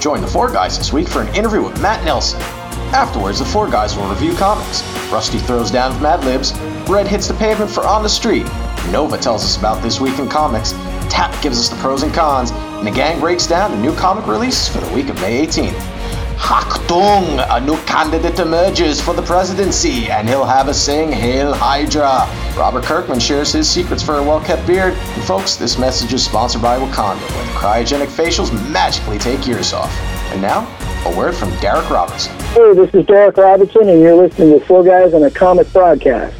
Join the four guys this week for an interview with Matt Nelson. Afterwards, the four guys will review comics. Rusty throws down Mad Libs, Red hits the pavement for On the Street, Nova tells us about this week in comics, Tap gives us the pros and cons, and the gang breaks down the new comic releases for the week of May 18th. Haktung, a new candidate emerges for the presidency, and he'll have a sing Hail Hydra. Robert Kirkman shares his secrets for a well kept beard. And folks, this message is sponsored by Wakanda, where the cryogenic facials magically take years off. And now, a word from Derek Robertson. Hey, this is Derek Robertson, and you're listening to Four Guys on a Comic Broadcast.